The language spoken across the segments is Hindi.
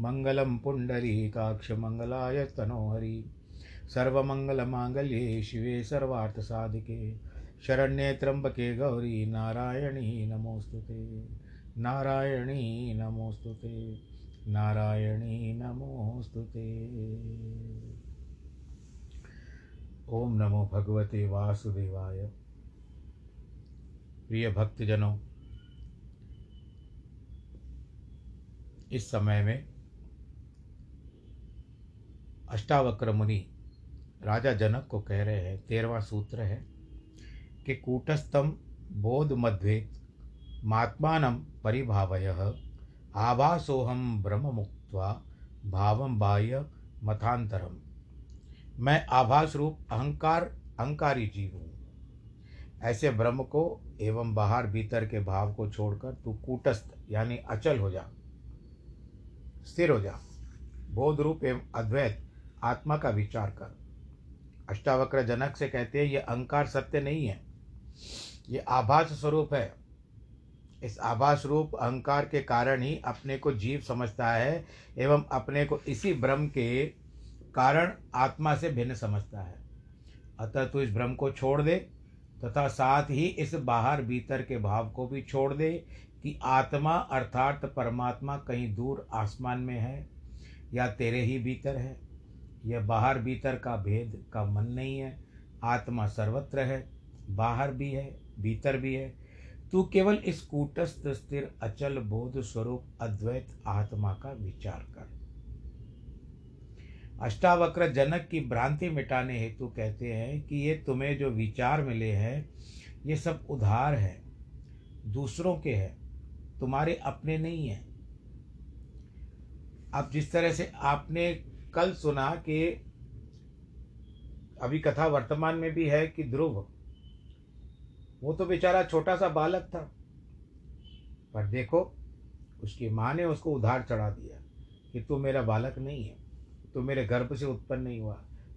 मङ्गलं पुण्डरीकाक्षमङ्गलाय तनोहरि। सर्वमङ्गलमाङ्गल्ये शिवे सर्वार्थसाधिके। शरण्ये त्र्यम्बके गौरी नारायणी नमोऽस्तु ते नारायणी नमोऽस्तु ते नारायणी नमोऽस्तु ते ओम नमो भगवते वासुदेवाय। प्रिय भक्तजनों, इस समय में अष्टावक्र मुनि राजा जनक को कह रहे हैं तेरहवा सूत्र है कि कूटस्थम बोध मध्वेत महात्मान परिभावय आभासोहम ब्रह्म मुक्त्वा भावम बाह्य मतांतरम मैं आभास रूप अहंकार, अहंकारी जीव हूँ। ऐसे ब्रह्म को एवं बाहर भीतर के भाव को छोड़कर तू कूटस्थ, यानी अचल हो जा, स्थिर हो जा। बोध रूप एवं अद्वैत आत्मा का विचार कर। अष्टावक्र जनक से कहते हैं, ये अहंकार सत्य नहीं है। ये आभास स्वरूप है। इस आभास रूप अहंकार के कारण ही अपने को जीव समझता है एवं अपने को इसी भ्रम के कारण आत्मा से भिन्न समझता है। अतः तू इस भ्रम को छोड़ दे तथा साथ ही इस बाहर भीतर के भाव को भी छोड़ दे कि आत्मा अर्थात परमात्मा कहीं दूर आसमान में है या तेरे ही भीतर है। यह बाहर भीतर का भेद का मन नहीं है, आत्मा सर्वत्र है, बाहर भी है, भीतर भी है। तू केवल इस कूटस्थ, स्थिर, अचल, बोध स्वरूप, अद्वैत आत्मा का विचार कर। अष्टावक्र जनक की भ्रांति मिटाने हेतु कहते हैं कि ये तुम्हें जो विचार मिले हैं, ये सब उधार है, दूसरों के हैं, तुम्हारे अपने नहीं हैं। अब जिस तरह से आपने कल सुना कि अभी कथा वर्तमान में भी है कि ध्रुव, वो तो बेचारा छोटा सा बालक था, पर देखो, उसकी माँ ने उसको उधार चढ़ा दिया कि तू मेरा बालक नहीं है, तू मेरे गर्भ से उत्पन्न नहीं हुआ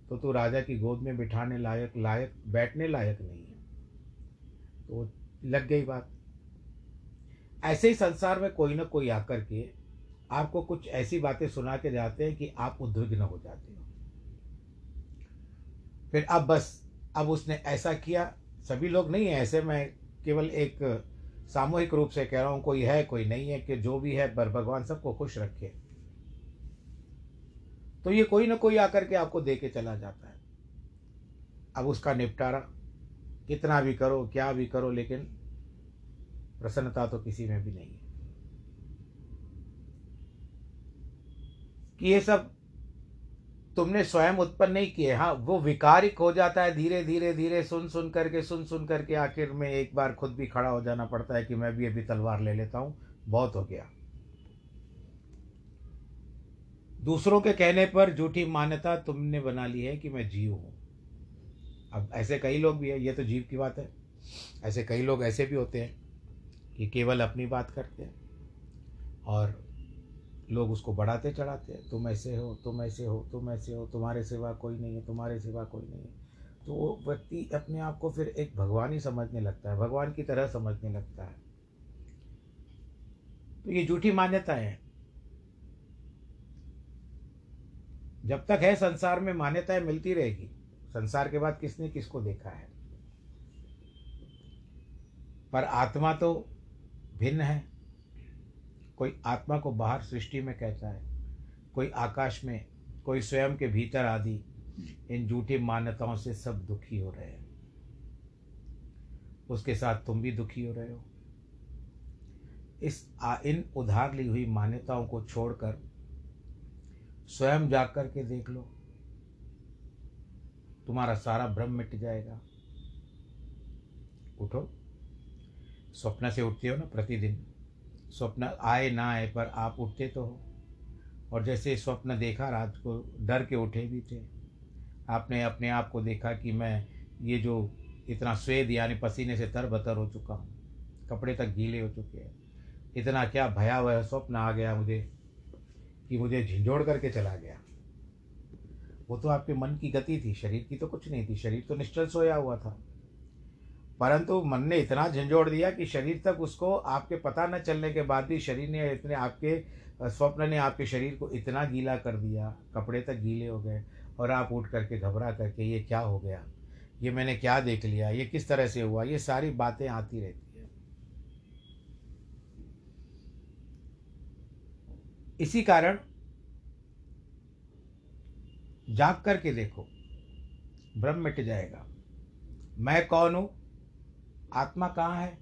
तो तू राजा की गोद में बिठाने लायक लायक, बैठने लायक नहीं है। तो लग गई बात। ऐसे ही संसार में कोई ना कोई आकर के आपको कुछ ऐसी बातें सुना के जाते हैं कि आप उद्विग्न हो जाते हो। फिर अब बस, अब उसने ऐसा किया। सभी लोग नहीं ऐसे मैं केवल एक सामूहिक रूप से कह रहा हूँ, कोई है, कोई नहीं है, कि जो भी है, पर भगवान सबको खुश रखे। तो ये कोई ना कोई आकर के आपको दे के चला जाता है। अब उसका निपटारा, कितना भी करो, क्या भी करो, लेकिन प्रसन्नता तो किसी में भी नहीं है। कि ये सब तुमने स्वयं उत्पन्न नहीं किए। हाँ वो विकारिक हो जाता है धीरे धीरे धीरे, सुन सुन करके, सुन सुन करके आखिर में एक बार खुद भी खड़ा हो जाना पड़ता है कि मैं भी अभी तलवार ले लेता हूँ। बहुत हो गया। दूसरों के कहने पर झूठी मान्यता तुमने बना ली है कि मैं जीव हूँ। अब ऐसे कई लोग भी हैं, ये तो जीव की बात है। ऐसे कई लोग ऐसे भी होते हैं कि केवल अपनी बात करते हैं। और लोग उसको बढ़ाते चढ़ाते हैं, तुम ऐसे हो, तुम ऐसे हो, तुम ऐसे हो, तुम्हारे सिवा कोई नहीं है, तुम्हारे सिवा कोई नहीं है। तो वो व्यक्ति अपने आप को फिर एक भगवान ही समझने लगता है, भगवान की तरह समझने लगता है। तो ये झूठी मान्यताएँ हैं। जब तक है संसार में मान्यताएँ मिलती रहेगी, संसार के बाद किसने किसको देखा है? पर आत्मा तो भिन्न है। कोई आत्मा को बाहर सृष्टि में कहता है कोई आकाश में कोई स्वयं के भीतर आदि इन झूठी मान्यताओं से सब दुखी हो रहे हैं। उसके साथ तुम भी दुखी हो रहे हो। इस आ, इन उधार ली हुई मान्यताओं को छोड़कर स्वयं जाग कर के देख लो। तुम्हारा सारा भ्रम मिट जाएगा। उठो। स्वप्न से उठते हो ना प्रतिदिन। स्वप्न आए ना आए, पर आप उठते तो हो। और जैसे स्वप्न देखा रात को, डर के उठे भी थे। आपने अपने आप को देखा कि मैं ये जो इतना स्वेद, यानी पसीने से तर बतर हो चुका हूँ, कपड़े तक गीले हो चुके हैं, इतना क्या भयावह स्वप्न आ गया मुझे, कि मुझे झिझोड़ करके चला गया। वो तो आपके मन की गति थी, शरीर की तो कुछ नहीं थी, शरीर तो निश्चल सोया हुआ था। परंतु मन ने इतना झंझोड़ दिया कि शरीर तक उसको आपके पता न चलने के बाद भी शरीर ने इतने आपके स्वप्न ने आपके शरीर को इतना गीला कर दिया, कपड़े तक गीले हो गए और आप उठ करके घबरा करके ये क्या हो गया? ये मैंने क्या देख लिया? ये किस तरह से हुआ? ये सारी बातें आती रहती है। इसी कारण जाग करके देखो भ्रम मिट जाएगा। मैं कौन हूँ? आत्मा कहाँ है?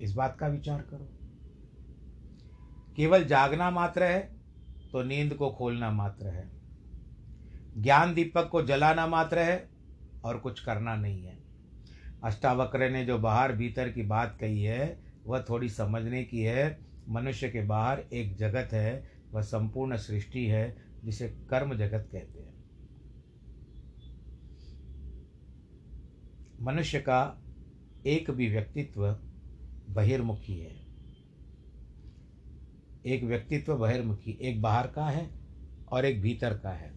इस बात का विचार करो। केवल जागना मात्र है तो नींद को खोलना मात्र है। ज्ञान दीपक को जलाना मात्र है और कुछ करना नहीं है। अष्टावक्र ने जो बाहर भीतर की बात कही है, वह थोड़ी समझने की है। मनुष्य के बाहर एक जगत है, वह संपूर्ण सृष्टि है, जिसे कर्म जगत कहते हैं। मनुष्य का एक भी व्यक्तित्व बहिर्मुखी है। एक व्यक्तित्व बहिर्मुखी, एक बाहर का है और एक भीतर का है।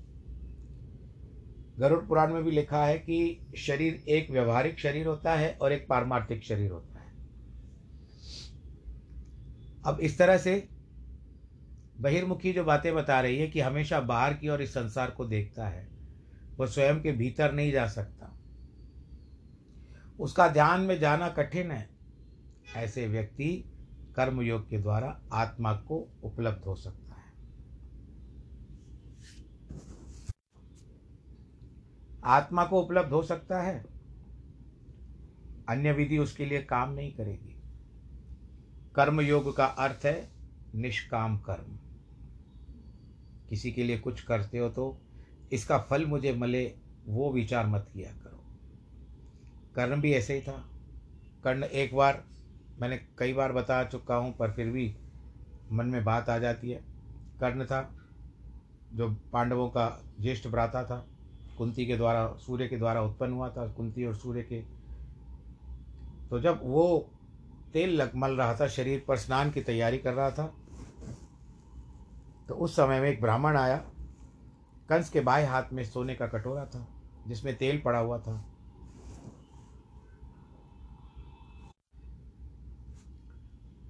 गरुड़ पुराण में भी लिखा है कि शरीर एक व्यवहारिक शरीर होता है और एक पारमार्थिक शरीर होता है। अब इस तरह से बहिर्मुखी जो बातें बता रही है कि हमेशा बाहर की और इस संसार को देखता है, वो स्वयं के भीतर नहीं जा सकता। उसका ध्यान में जाना कठिन है। ऐसे व्यक्ति कर्मयोग के द्वारा आत्मा को उपलब्ध हो सकता है। आत्मा को उपलब्ध हो सकता है। अन्य विधि उसके लिए काम नहीं करेगी। कर्मयोग का अर्थ है निष्काम कर्म। किसी के लिए कुछ करते हो तो इसका फल मुझे मिले, वो विचार मत किया करो। कर्ण भी ऐसे ही था। कर्ण एक बार, मैंने कई बार बता चुका हूँ, पर फिर भी मन में बात आ जाती है। कर्ण था, जो पांडवों का ज्येष्ठ भ्राता था। कुंती के द्वारा, सूर्य के द्वारा उत्पन्न हुआ था, कुंती और सूर्य के। तो जब वो तेल लग, मल रहा था, शरीर पर स्नान की तैयारी कर रहा था तो उस समय में एक ब्राह्मण आया। कंस के बाएँ हाथ में सोने का कटोरा था, जिसमें तेल पड़ा हुआ था।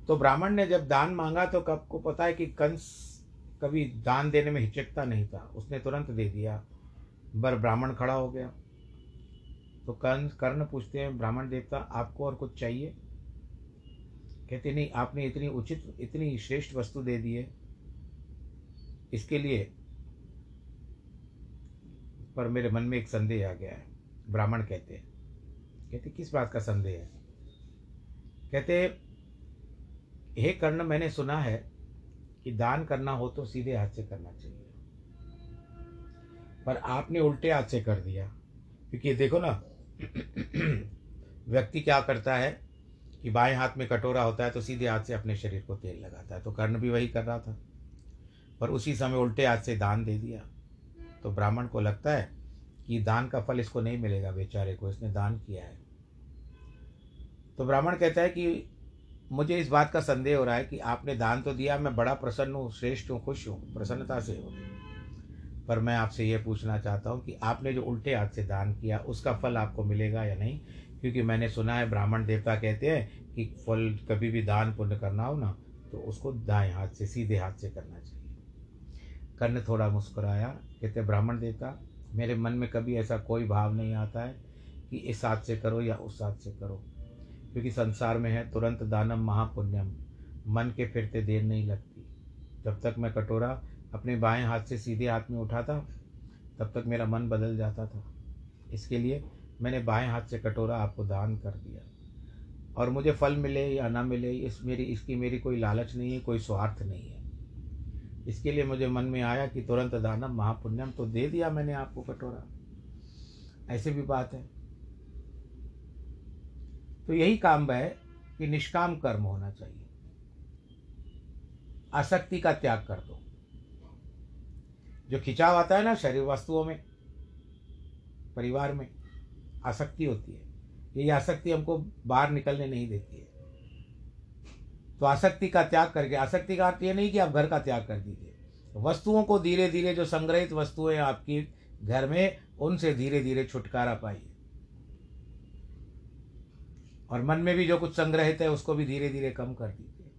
तो ब्राह्मण ने जब दान मांगा तो कब को पता है कि कंस कभी दान देने में हिचकता नहीं था। उसने तुरंत दे दिया बर ब्राह्मण खड़ा हो गया। तो कंस कर्ण पूछते हैं, ब्राह्मण देवता, आपको और कुछ चाहिए? कहते, नहीं, आपने इतनी उचित, इतनी श्रेष्ठ वस्तु दे दी है। इसके लिए पर मेरे मन में एक संदेह आ गया है। ब्राह्मण कहते हैं। कहते, किस बात का संदेह है? कहते हे कर्ण, मैंने सुना है कि दान करना हो तो सीधे हाथ से करना चाहिए। पर आपने उल्टे हाथ से कर दिया। क्योंकि देखो ना, व्यक्ति क्या करता है कि बाएँ हाथ में कटोरा होता है तो सीधे हाथ से अपने शरीर को तेल लगाता है। तो कर्ण भी वही कर रहा था। पर उसी समय उल्टे हाथ से दान दे दिया। तो ब्राह्मण को लगता है कि दान का फल इसको नहीं मिलेगा, बेचारे को, इसने दान किया है। तो ब्राह्मण कहता है कि मुझे इस बात का संदेह हो रहा है कि आपने दान तो दिया, मैं बड़ा प्रसन्न हूँ, श्रेष्ठ हूँ, खुश हूँ, प्रसन्नता से हूँ। पर मैं आपसे ये पूछना चाहता हूँ कि आपने जो उल्टे हाथ से दान किया, उसका फल आपको मिलेगा या नहीं? क्योंकि मैंने सुना है, ब्राह्मण देवता कहते हैं कि फल कभी भी दान पुण्य करना हो ना तो उसको दाएँ हाथ से, सीधे हाथ से करना चाहिए। कर्ण थोड़ा मुस्कुराया, कहते, ब्राह्मण देवता, मेरे मन में कभी ऐसा कोई भाव नहीं आता है कि इस हाथ से करो या उस हाथ से करो। क्योंकि संसार में है, तुरंत दानम महापुण्यम। मन के फिरते देर नहीं लगती। जब तक मैं कटोरा अपने बाएँ हाथ से सीधे हाथ में उठाता, तब तक मेरा मन बदल जाता था। इसके लिए मैंने बाएँ हाथ से कटोरा आपको दान कर दिया। और मुझे फल मिले या ना मिले, इस मेरी, इसकी मेरी कोई लालच नहीं है, कोई स्वार्थ नहीं है। इसके लिए मुझे मन में आया कि तुरंत दानम महापुण्यम तो दे दिया मैंने आपको कटोरा। ऐसे भी बात है। तो यही काम है कि निष्काम कर्म होना चाहिए। आसक्ति का त्याग कर दो। जो खिंचाव आता है ना शरीर वस्तुओं में, परिवार में, आसक्ति होती है। यही आसक्ति हमको बाहर निकलने नहीं देती है। तो आसक्ति का त्याग करके, आसक्ति का अर्थ ये नहीं कि आप घर का त्याग कर दीजिए। वस्तुओं को धीरे धीरे जो संग्रहित वस्तुएँ आपकी घर में, उनसे धीरे धीरे छुटकारा पाइए। और मन में भी जो कुछ संग्रहित है, उसको भी धीरे धीरे कम कर दीजिए।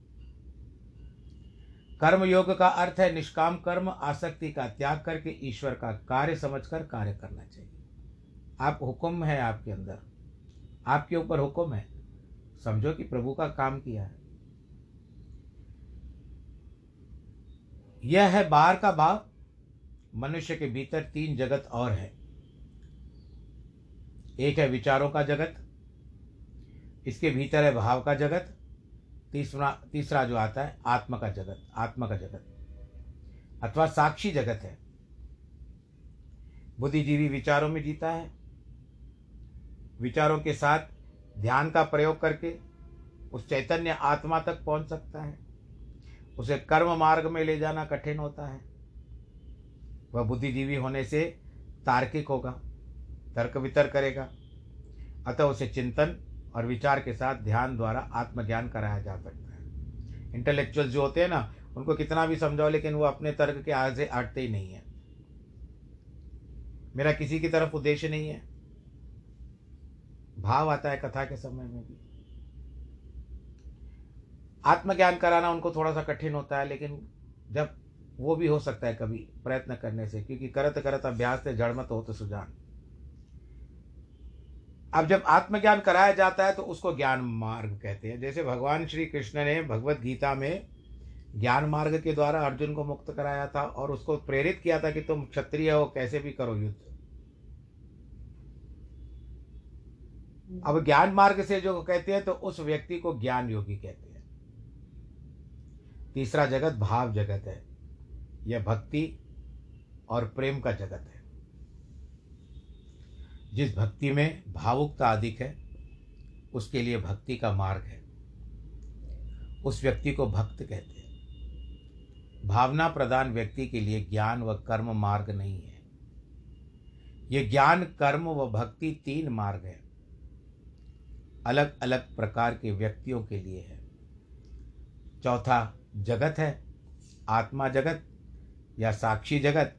कर्म योग का अर्थ है निष्काम कर्म, आसक्ति का त्याग करके ईश्वर का कार्य समझकर कार्य करना चाहिए। आप हुक्म है आपके अंदर। आपके ऊपर हुक्म है। समझो कि प्रभु का काम किया है। यह है बाहर का भाव। मनुष्य के भीतर तीन जगत और है। एक है विचारों का जगत इसके भीतर है भाव का जगत, तीसरा तीसरा जो आता है, आत्मा का जगत, आत्मा का जगत। अथवा साक्षी जगत है। बुद्धिजीवी विचारों में जीता है। विचारों के साथ ध्यान का प्रयोग करके उस चैतन्य आत्मा तक पहुँच सकता है। उसे कर्म मार्ग में ले जाना कठिन होता है। वह बुद्धिजीवी होने से तार्किक होगा, तर्क वितर्क करेगा। अतः उसे चिंतन और विचार के साथ ध्यान द्वारा आत्मज्ञान कराया जा सकता है। इंटेलेक्चुअल जो होते हैं ना, उनको कितना भी समझाओ, लेकिन वो अपने तर्क के आगे हटते ही नहीं है। मेरा किसी की तरफ़ उद्देश्य नहीं है। भाव आता है कथा के समय में भी। आत्मज्ञान कराना उनको थोड़ा सा कठिन होता है, लेकिन जब वो भी हो सकता है कभी प्रयत्न करने से, क्योंकि करत करत अभ्यास से जड़मत हो तो सुजान। अब जब आत्मज्ञान कराया जाता है तो उसको ज्ञान मार्ग कहते हैं। जैसे भगवान श्री कृष्ण ने भगवत गीता में ज्ञान मार्ग के द्वारा अर्जुन को मुक्त कराया था और उसको प्रेरित किया था कि तुम क्षत्रिय हो, कैसे भी करो युद्ध। अब ज्ञान मार्ग से जो कहते हैं तो उस व्यक्ति को ज्ञान योगी कहते हैं। तीसरा जगत भाव जगत है। यह भक्ति और प्रेम का जगत है। जिस भक्ति में भावुकता अधिक है, उसके लिए भक्ति का मार्ग है। उस व्यक्ति को भक्त कहते हैं। भावना प्रदान व्यक्ति के लिए ज्ञान व कर्म मार्ग नहीं है। ये ज्ञान, कर्म व भक्ति तीन मार्ग है। अलग अलग प्रकार के व्यक्तियों के लिए है। चौथा जगत है, आत्मा जगत या साक्षी जगत,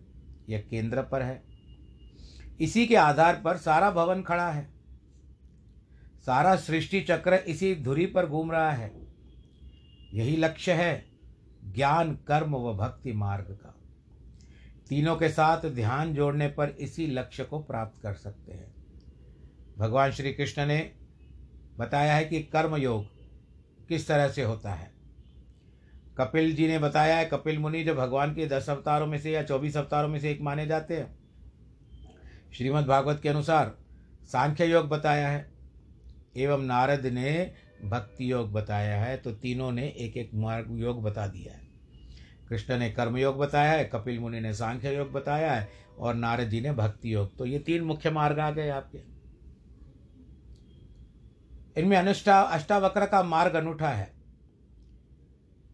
यह केंद्र पर है। इसी के आधार पर सारा भवन खड़ा है। सारा सृष्टि चक्र इसी धुरी पर घूम रहा है। यही लक्ष्य है ज्ञान, कर्म व भक्ति मार्ग का। तीनों के साथ ध्यान जोड़ने पर इसी लक्ष्य को प्राप्त कर सकते हैं। भगवान श्री कृष्ण ने बताया है कि कर्म योग किस तरह से होता है। कपिल जी ने बताया है, कपिल मुनि जो भगवान के दस अवतारों में से या चौबीस अवतारों में से एक माने जाते हैं। श्रीमद् भागवत के अनुसार सांख्य योग बताया है, एवं नारद ने भक्ति योग बताया है तो तीनों ने एक एक मार्ग योग बता दिया है। कृष्ण ने कर्म योग बताया है, कपिल मुनि ने सांख्य योग बताया है, और नारद जी ने भक्ति योग तो ये तीन मुख्य मार्ग आ गए आपके। इनमें अनुष्ठा, अष्टावक्र का मार्ग अनूठा है।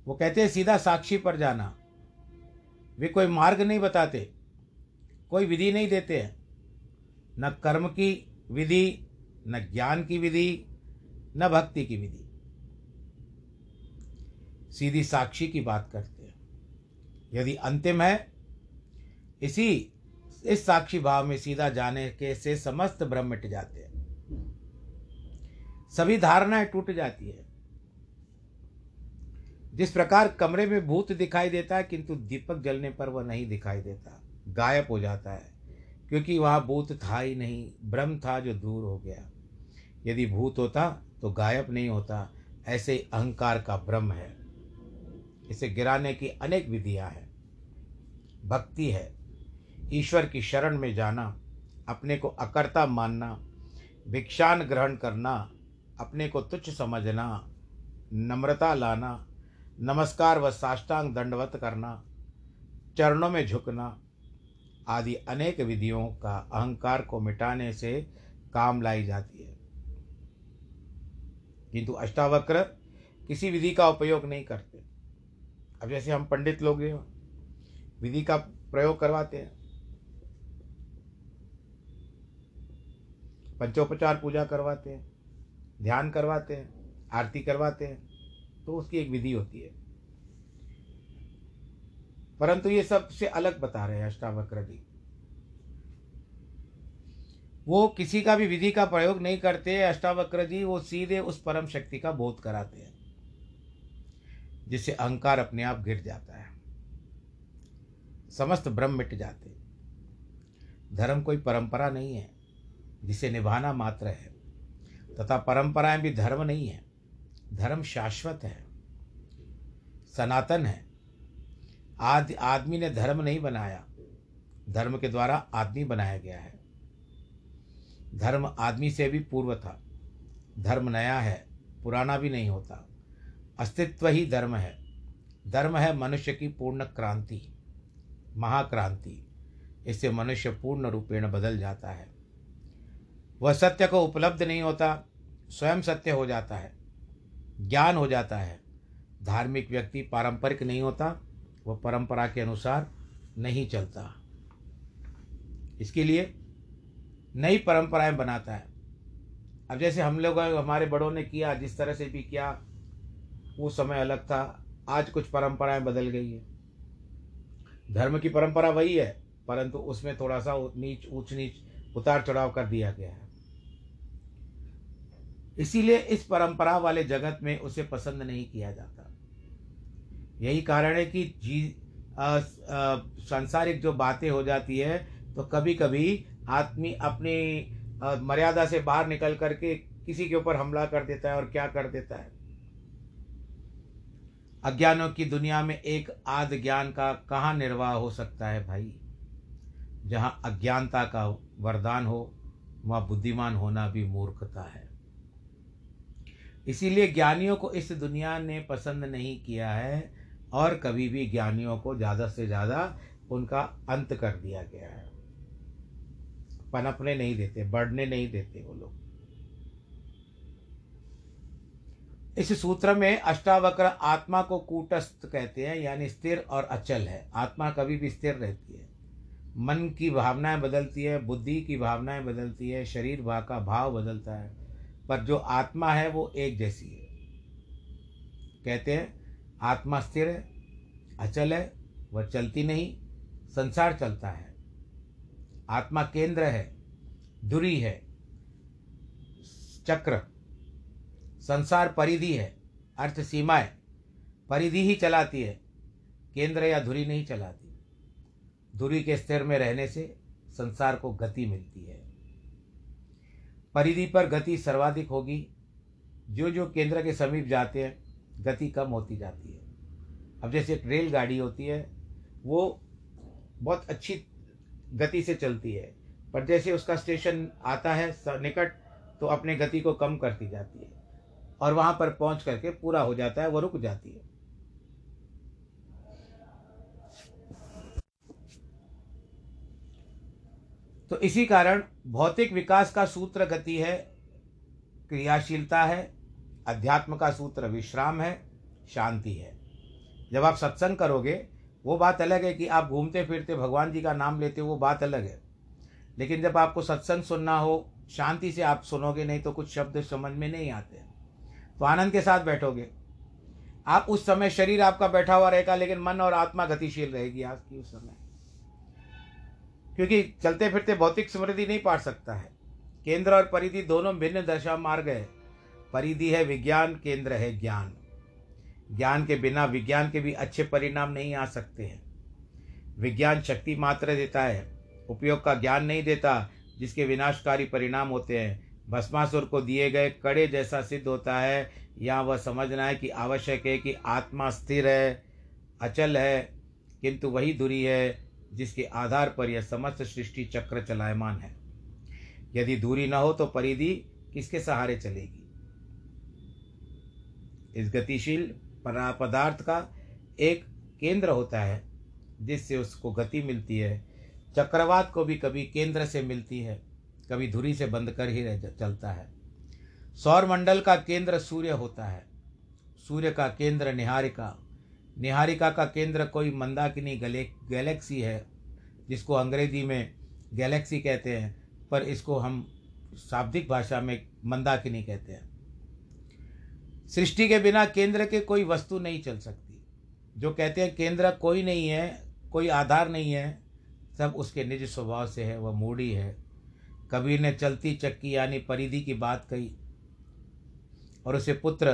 वो कहते हैं, सीधा साक्षी पर जाना। वे कोई मार्ग नहीं बताते, कोई विधि नहीं देते हैं। न कर्म की विधि, न ज्ञान की विधि, न भक्ति की विधि। सीधी साक्षी की बात करते हैं। यदि अंतिम है, इसी, इस साक्षी भाव में सीधा जाने के से समस्त ब्रह्म मिट जाते हैं। सभी धारणाएँ टूट जाती है। जिस प्रकार कमरे में भूत दिखाई देता है, किंतु दीपक जलने पर वह नहीं दिखाई देता। गायब हो जाता है। क्योंकि वहाँ भूत था ही नहीं, ब्रह्म था जो दूर हो गया। यदि भूत होता तो गायब नहीं होता, ऐसे अहंकार का ब्रह्म है। इसे गिराने की अनेक विधियाँ हैं। भक्ति है। ईश्वर की शरण में जाना, अपने को अकर्ता मानना, भिक्षान ग्रहण करना, अपने को तुच्छ समझना, नम्रता लाना, नमस्कार व साष्टांग दंडवत करना, चरणों में झुकना आदि अनेक विधियों का अहंकार को मिटाने से काम लाई जाती है। किंतु अष्टावक्र किसी विधि का उपयोग नहीं करते। अब जैसे हम पंडित लोग विधि का प्रयोग करवाते हैं। पंचोपचार पूजा करवाते हैं, ध्यान करवाते हैं, आरती करवाते हैं तो उसकी एक विधि होती है। परंतु ये सबसे अलग बता रहे हैं अष्टावक्र जी वो किसी का भी विधि का प्रयोग नहीं करते अष्टावक्र जी वो सीधे उस परम शक्ति का बोध कराते हैं, जिससे अहंकार अपने आप गिर जाता है। समस्त ब्रह्म मिट जाते धर्म कोई परंपरा नहीं है, जिसे निभाना मात्र है, तथा परंपराएँ भी धर्म नहीं है। धर्म शाश्वत है, सनातन है आदि, आदमी ने धर्म नहीं बनाया। धर्म के द्वारा आदमी बनाया गया है। धर्म आदमी से भी पूर्व था। धर्म नया है, पुराना भी नहीं होता। अस्तित्व ही धर्म है। धर्म है मनुष्य की पूर्ण क्रांति, महाक्रांति। इससे मनुष्य पूर्ण रूपेण बदल जाता है। वह सत्य को उपलब्ध नहीं होता, स्वयं सत्य हो जाता है, ज्ञान हो जाता है। धार्मिक व्यक्ति पारंपरिक नहीं होता वह परंपरा के अनुसार नहीं चलता। इसके लिए नई परंपराएँ बनाता है। अब जैसे हम लोग हमारे बड़ों ने किया, जिस तरह से भी किया, वो समय अलग था। आज कुछ परंपराएँ बदल गई है। धर्म की परंपरा वही है, परंतु उसमें थोड़ा सा नीच ऊंच नीच उतार चढ़ाव कर दिया गया है। इसीलिए इस परंपरा वाले जगत में उसे पसंद नहीं किया जाता। यही कारण है कि जी सांसारिक जो बातें हो जाती है तो कभी कभी आदमी अपनी मर्यादा से बाहर निकल करके किसी के ऊपर हमला कर देता है और क्या कर देता है? अज्ञानों की दुनिया में एक आद ज्ञान का कहाँ निर्वाह हो सकता है भाई? जहाँ अज्ञानता का वरदान हो, वहाँ बुद्धिमान होना भी मूर्खता है। इसीलिए ज्ञानियों को इस दुनिया ने पसंद नहीं किया है और कभी भी ज्ञानियों को ज़्यादा से ज़्यादा उनका अंत कर दिया गया है। पनपने नहीं देते, बढ़ने नहीं देते वो लोग। इस सूत्र में अष्टावक्र आत्मा को कूटस्थ कहते हैं, यानी स्थिर और अचल है। आत्मा कभी भी स्थिर रहती है। मन की भावनाएँ बदलती है, बुद्धि की भावनाएँ बदलती है, शरीर भाव का भाव बदलता है। पर जो आत्मा है वो एक जैसी है। कहते हैं आत्मा स्थिर है, अचल है, वह चलती नहीं, संसार चलता है। आत्मा केंद्र है धुरी है, चक्र, संसार परिधि है, अर्थ सीमाएँ परिधि ही चलाती है, केंद्र या धुरी नहीं चलाती। धुरी के स्थिर में रहने से संसार को गति मिलती है। परिधि पर गति सर्वाधिक होगी। जो जो केंद्र के समीप जाते हैं गति कम होती जाती है। अब जैसे एक रेलगाड़ी होती है, वो बहुत अच्छी गति से चलती है, पर जैसे उसका स्टेशन आता है निकट तो अपने गति को कम करती जाती है, और वहाँ पर पहुँच करके पूरा हो जाता है, वो रुक जाती है। तो इसी कारण भौतिक विकास का सूत्र गति है, क्रियाशीलता है अध्यात्म का सूत्र विश्राम है, शांति है। जब आप सत्संग करोगे, वो बात अलग है कि आप घूमते फिरते भगवान जी का नाम लेते हो, वो बात अलग है। लेकिन जब आपको सत्संग सुनना हो, शांति से आप सुनोगे, नहीं तो कुछ शब्द समझ में नहीं आते। तो आनंद के साथ बैठोगे। आप उस समय शरीर आपका बैठा हुआ रहेगा, लेकिन मन और आत्मा गतिशील रहेगी आपकी उस समय। क्योंकि चलते फिरते भौतिक स्मृति नहीं पाट सकता है। केंद्र और परिधि दोनों भिन्न दशा मार्ग है। परिधि है विज्ञान, केंद्र है ज्ञान। ज्ञान के बिना विज्ञान के भी अच्छे परिणाम नहीं आ सकते हैं। विज्ञान शक्ति मात्र देता है, उपयोग का ज्ञान नहीं देता, जिसके विनाशकारी परिणाम होते हैं। भस्मासुर को दिए गए कड़े जैसा सिद्ध होता है, यहाँ वह समझना है कि आवश्यक है कि आत्मा स्थिर है, अचल है, किंतु वही दूरी है, जिसके आधार पर यह समस्त सृष्टि चक्र चलायमान है। यदि दूरी न हो तो परिधि किसके सहारे चलेगी? इस गतिशील पदार्थ का एक केंद्र होता है, जिससे उसको गति मिलती है। चक्रवात को भी कभी केंद्र से मिलती है, कभी धुरी से बंद कर ही रह चलता है। सौर मंडल का केंद्र सूर्य होता है। सूर्य का केंद्र निहारिका। निहारिका का केंद्र कोई मंदाकिनी गले, गैलेक्सी है, जिसको अंग्रेज़ी में गैलेक्सी कहते हैं, पर इसको हम शाब्दिक भाषा में मंदाकिनी कहते हैं। सृष्टि के बिना केंद्र के कोई वस्तु नहीं चल सकती। जो कहते हैं केंद्र कोई नहीं है, कोई आधार नहीं है, सब उसके निज स्वभाव से है, वह मूडी है। कबीर ने चलती चक्की यानी परिधि की बात कही और उसे पुत्र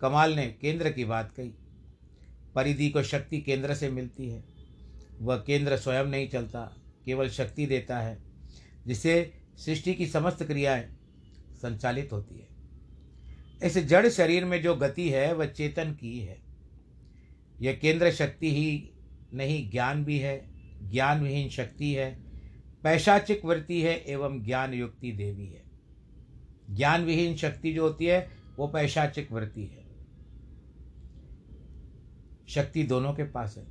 कमाल ने केंद्र की बात कही। परिधि को शक्ति केंद्र से मिलती है। वह केंद्र स्वयं नहीं चलता, केवल शक्ति देता है जिससे सृष्टि की समस्त क्रियाएँ संचालित होती है। इस जड़ शरीर में जो गति है, वह चेतन की है। यह केंद्र शक्ति ही नहीं, ज्ञान भी है। ज्ञान विहीन शक्ति है। पैशाचिक वृत्ति है एवं ज्ञान युक्ति देवी है। ज्ञान विहीन शक्ति जो होती है, वो पैशाचिक वृत्ति है। शक्ति दोनों के पास है।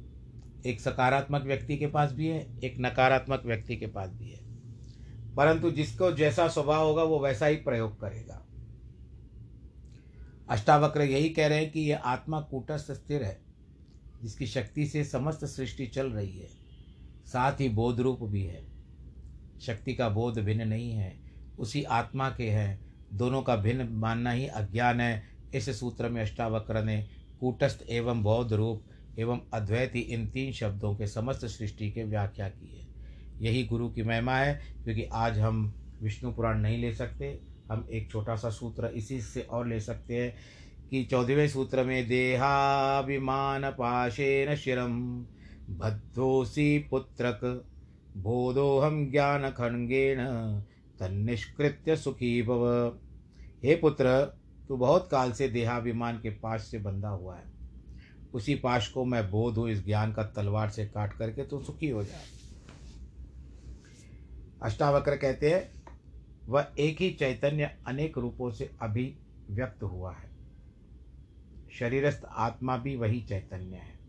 एक सकारात्मक व्यक्ति के पास भी है, एक नकारात्मक व्यक्ति के पास भी है। परंतु जिसको जैसा स्वभाव होगा, वो वैसा ही प्रयोग करेगा। अष्टावक्र यही कह रहे हैं कि यह आत्मा कूटस्थ स्थिर है, जिसकी शक्ति से समस्त सृष्टि चल रही है। साथ ही बोध रूप भी है। शक्ति का बोध भिन्न नहीं है, उसी आत्मा के हैं। दोनों का भिन्न मानना ही अज्ञान है। इस सूत्र में अष्टावक्र ने कूटस्थ एवं बौद्ध रूप एवं अद्वैती इन तीन शब्दों के समस्त सृष्टि के व्याख्या की है। यही गुरु की महिमा है, क्योंकि आज हम विष्णु पुराण नहीं ले सकते। हम एक छोटा सा सूत्र इसी से और ले सकते हैं कि चौदहवें सूत्र में, देहाभिमान पाशेन शिरम भद्रोसी पुत्रक बोधोहम ज्ञान खंगेन तन्निष्कृत्य सुखी भव। हे पुत्र, तू बहुत काल से देहाभिमान के पाश से बंधा हुआ है। उसी पाश को मैं बोध हूँ, इस ज्ञान का तलवार से काट करके तू सुखी हो जाए अष्टावक्र कहते हैं वह एक ही चैतन्य अनेक रूपों से अभी व्यक्त हुआ है। शरीरस्थ आत्मा भी वही चैतन्य है।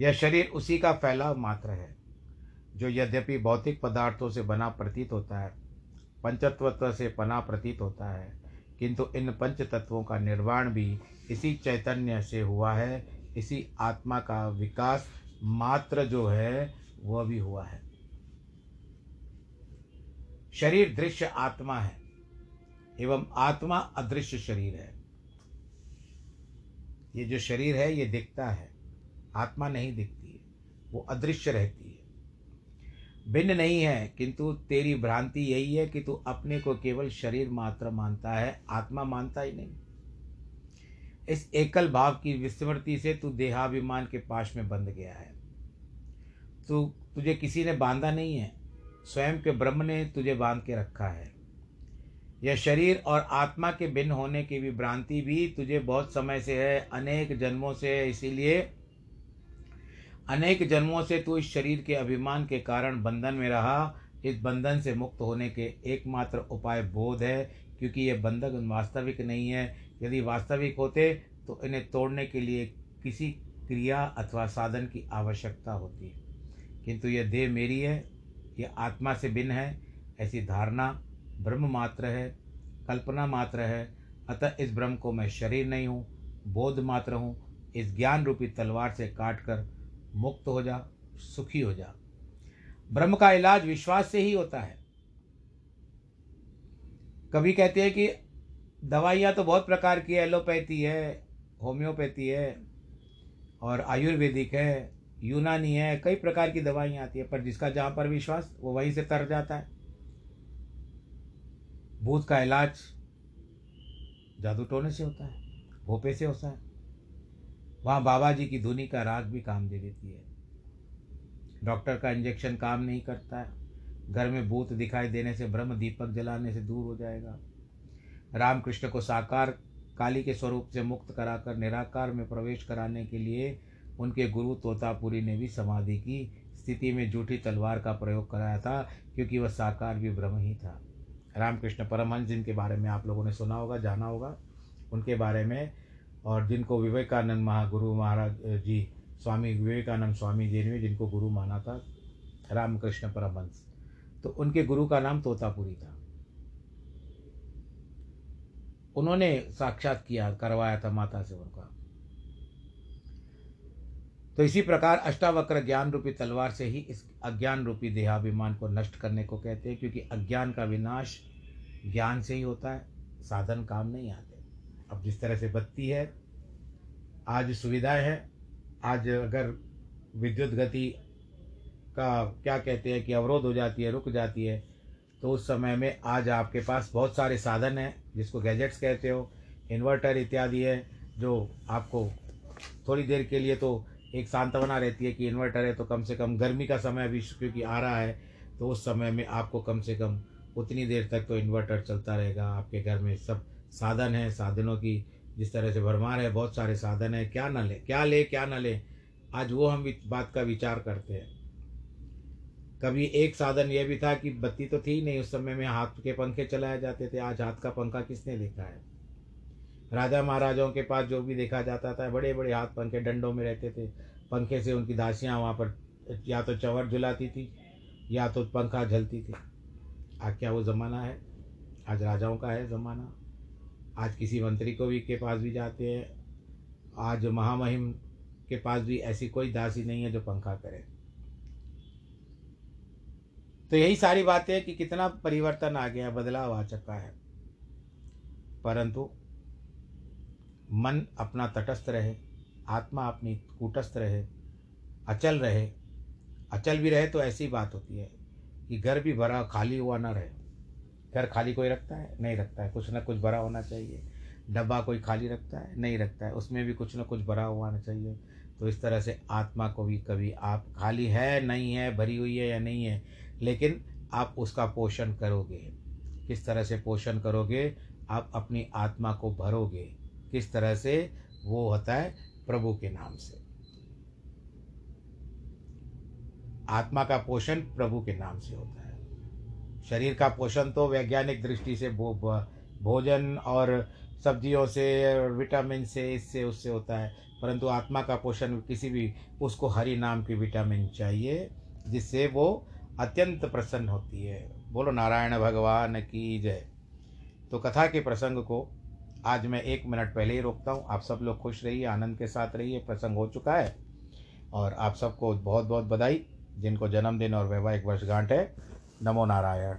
यह शरीर उसी का फैलाव मात्र है, जो यद्यपि भौतिक पदार्थों से बना प्रतीत होता है पंचत्व से बना प्रतीत होता है, किंतु इन पंच तत्वों का निर्वाण भी इसी चैतन्य से हुआ है, इसी आत्मा का विकास मात्र जो है, वह भी हुआ है। शरीर दृश्य आत्मा है, एवं आत्मा अदृश्य शरीर है। ये जो शरीर है, ये दिखता है। आत्मा नहीं दिखती है, वो अदृश्य रहती है। भिन्न नहीं है, किंतु तेरी भ्रांति यही है कि तू अपने को केवल शरीर मात्र मानता है, आत्मा मानता ही नहीं। इस एकल भाव की विस्मृति से तू देहाभिमान के पाश में बंध गया है। तू, तुझे किसी ने बांधा नहीं है स्वयं के ब्रह्म ने तुझे बाँध के रखा है। यह शरीर और आत्मा के भिन्न होने की भी भ्रांति भी तुझे बहुत समय से है, अनेक जन्मों से। है इसीलिए अनेक जन्मों से तू इस शरीर के अभिमान के कारण बंधन में रहा। इस बंधन से मुक्त होने के एकमात्र उपाय बोध है, क्योंकि ये बंधन वास्तविक नहीं है। यदि वास्तविक होते तो इन्हें तोड़ने के लिए किसी क्रिया अथवा साधन की आवश्यकता होती। है किंतु यह देह मेरी है कि आत्मा से भिन्न है, ऐसी धारणा ब्रह्म मात्र है, कल्पना मात्र है। अतः इस ब्रह्म को मैं शरीर नहीं हूँ, बोध मात्र हूँ। इस ज्ञान रूपी तलवार से काट कर मुक्त हो जा, सुखी हो जा। ब्रह्म का इलाज विश्वास से ही होता है। कभी कहते हैं कि दवाइयाँ तो बहुत प्रकार की है, एलोपैथी है, होम्योपैथी है और आयुर्वेदिक है। यूनानी है, कई प्रकार की दवाइयाँ आती है, पर जिसका जहाँ पर विश्वास, वो वहीं से तर जाता है। भूत का इलाज जादू टोने से होता है, भोपे से होता है। वहाँ बाबा जी की धुनी का राग भी काम दे देती है। डॉक्टर का इंजेक्शन काम नहीं करता है। घर में भूत दिखाई देने से, ब्रह्म दीपक जलाने से दूर हो जाएगा। रामकृष्ण को साकार, काली के स्वरूप से मुक्त कराकर, निराकार में प्रवेश कराने के लिए उनके गुरु तोतापुरी ने भी समाधि की। स्थिति में जूठी तलवार का प्रयोग कराया था, क्योंकि वह साकार भी ब्रह्म ही था। रामकृष्ण परमहंस, जिनके बारे में आप लोगों ने सुना होगा, जाना होगा, उनके बारे में और जिनको विवेकानंद महागुरु महाराज जी, स्वामी, विवेकानंद स्वामी जी ने जिनको गुरु माना था, रामकृष्ण परमहंस। तो उनके गुरु का नाम तोतापुरी था। उन्होंने साक्षात किया, करवाया था माता से उनका। तो इसी प्रकार अष्टावक्र ज्ञान रूपी तलवार से ही इस अज्ञान रूपी देहाभिमान को नष्ट करने को कहते हैं, क्योंकि अज्ञान का विनाश ज्ञान से ही होता है, साधन काम नहीं आते। अब जिस तरह से बत्ती है, आज सुविधाएँ हैं, आज अगर विद्युत गति का क्या कहते हैं कि अवरोध हो जाती है, रुक जाती है तो उस समय में आज आपके पास बहुत सारे साधन हैं, जिसको गैजेट्स कहते हो, इन्वर्टर इत्यादि है, जो आपको थोड़ी देर के लिए तो एक सांत्वना रहती है कि इन्वर्टर है तो कम से कम गर्मी का समय अभी क्योंकि आ रहा है तो उस समय में आपको कम से कम उतनी देर तक तो इन्वर्टर चलता रहेगा। आपके घर में सब साधन है, साधनों की जिस तरह से भरमार है, बहुत सारे साधन है। क्या ना ले, क्या ले, क्या ना ले, आज वो हम बात का विचार करते हैं। कभी एक साधन ये भी था कि बत्ती तो थी नहीं, उस समय में हाथ के पंखे चलाए जाते थे, आज हाथ का पंखा किसने देखा है राजा महाराजाओं के पास जो भी देखा जाता था बड़े बड़े हाथ पंखे डंडों में रहते थे। पंखे से उनकी दासियाँ वहाँ पर या तो चवर झुलाती थी, या तो पंखा झलती थी। आज क्या वो ज़माना है? आज राजाओं का है ज़माना। आज किसी मंत्री को भी के पास भी जाते हैं। आज महामहिम के पास भी ऐसी कोई दासी नहीं है जो पंखा करे। तो यही सारी बातें कि कितना परिवर्तन आ गया, बदलाव आ चुका है। परंतु मन अपना तटस्थ रहे, आत्मा अपनी कूटस्थ रहे, अचल रहे। अचल भी रहे तो ऐसी बात होती है कि घर भी भरा खाली हुआ ना रहे। घर खाली कोई रखता है? नहीं रखता है। कुछ ना कुछ भरा होना चाहिए। डब्बा कोई खाली रखता है? नहीं रखता है। उसमें भी कुछ ना कुछ भरा हुआ चाहिए। तो इस तरह से आत्मा को भी कभी आप खाली है, नहीं है, भरी हुई है या नहीं है, लेकिन आप उसका पोषण करोगे। किस तरह से पोषण करोगे? आप अपनी आत्मा को भरोगे। किस तरह से वो होता है? प्रभु के नाम से। आत्मा का पोषण प्रभु के नाम से होता है। शरीर का पोषण तो वैज्ञानिक दृष्टि से भो, भोजन और सब्जियों से विटामिन से इससे उससे होता है। परंतु आत्मा का पोषण किसी भी उसको हरि नाम की विटामिन चाहिए जिससे वो अत्यंत प्रसन्न होती है। बोलो नारायण भगवान की जय। तो कथा के प्रसंग को आज मैं एक मिनट पहले ही रोकता हूँ। आप सब लोग खुश रहिए, आनंद के साथ रहिए, प्रसंग हो चुका है। और आप सबको बहुत बहुत बधाई, जिनको जन्मदिन और वैवाहिक वर्षगांठ है। नमो नारायण।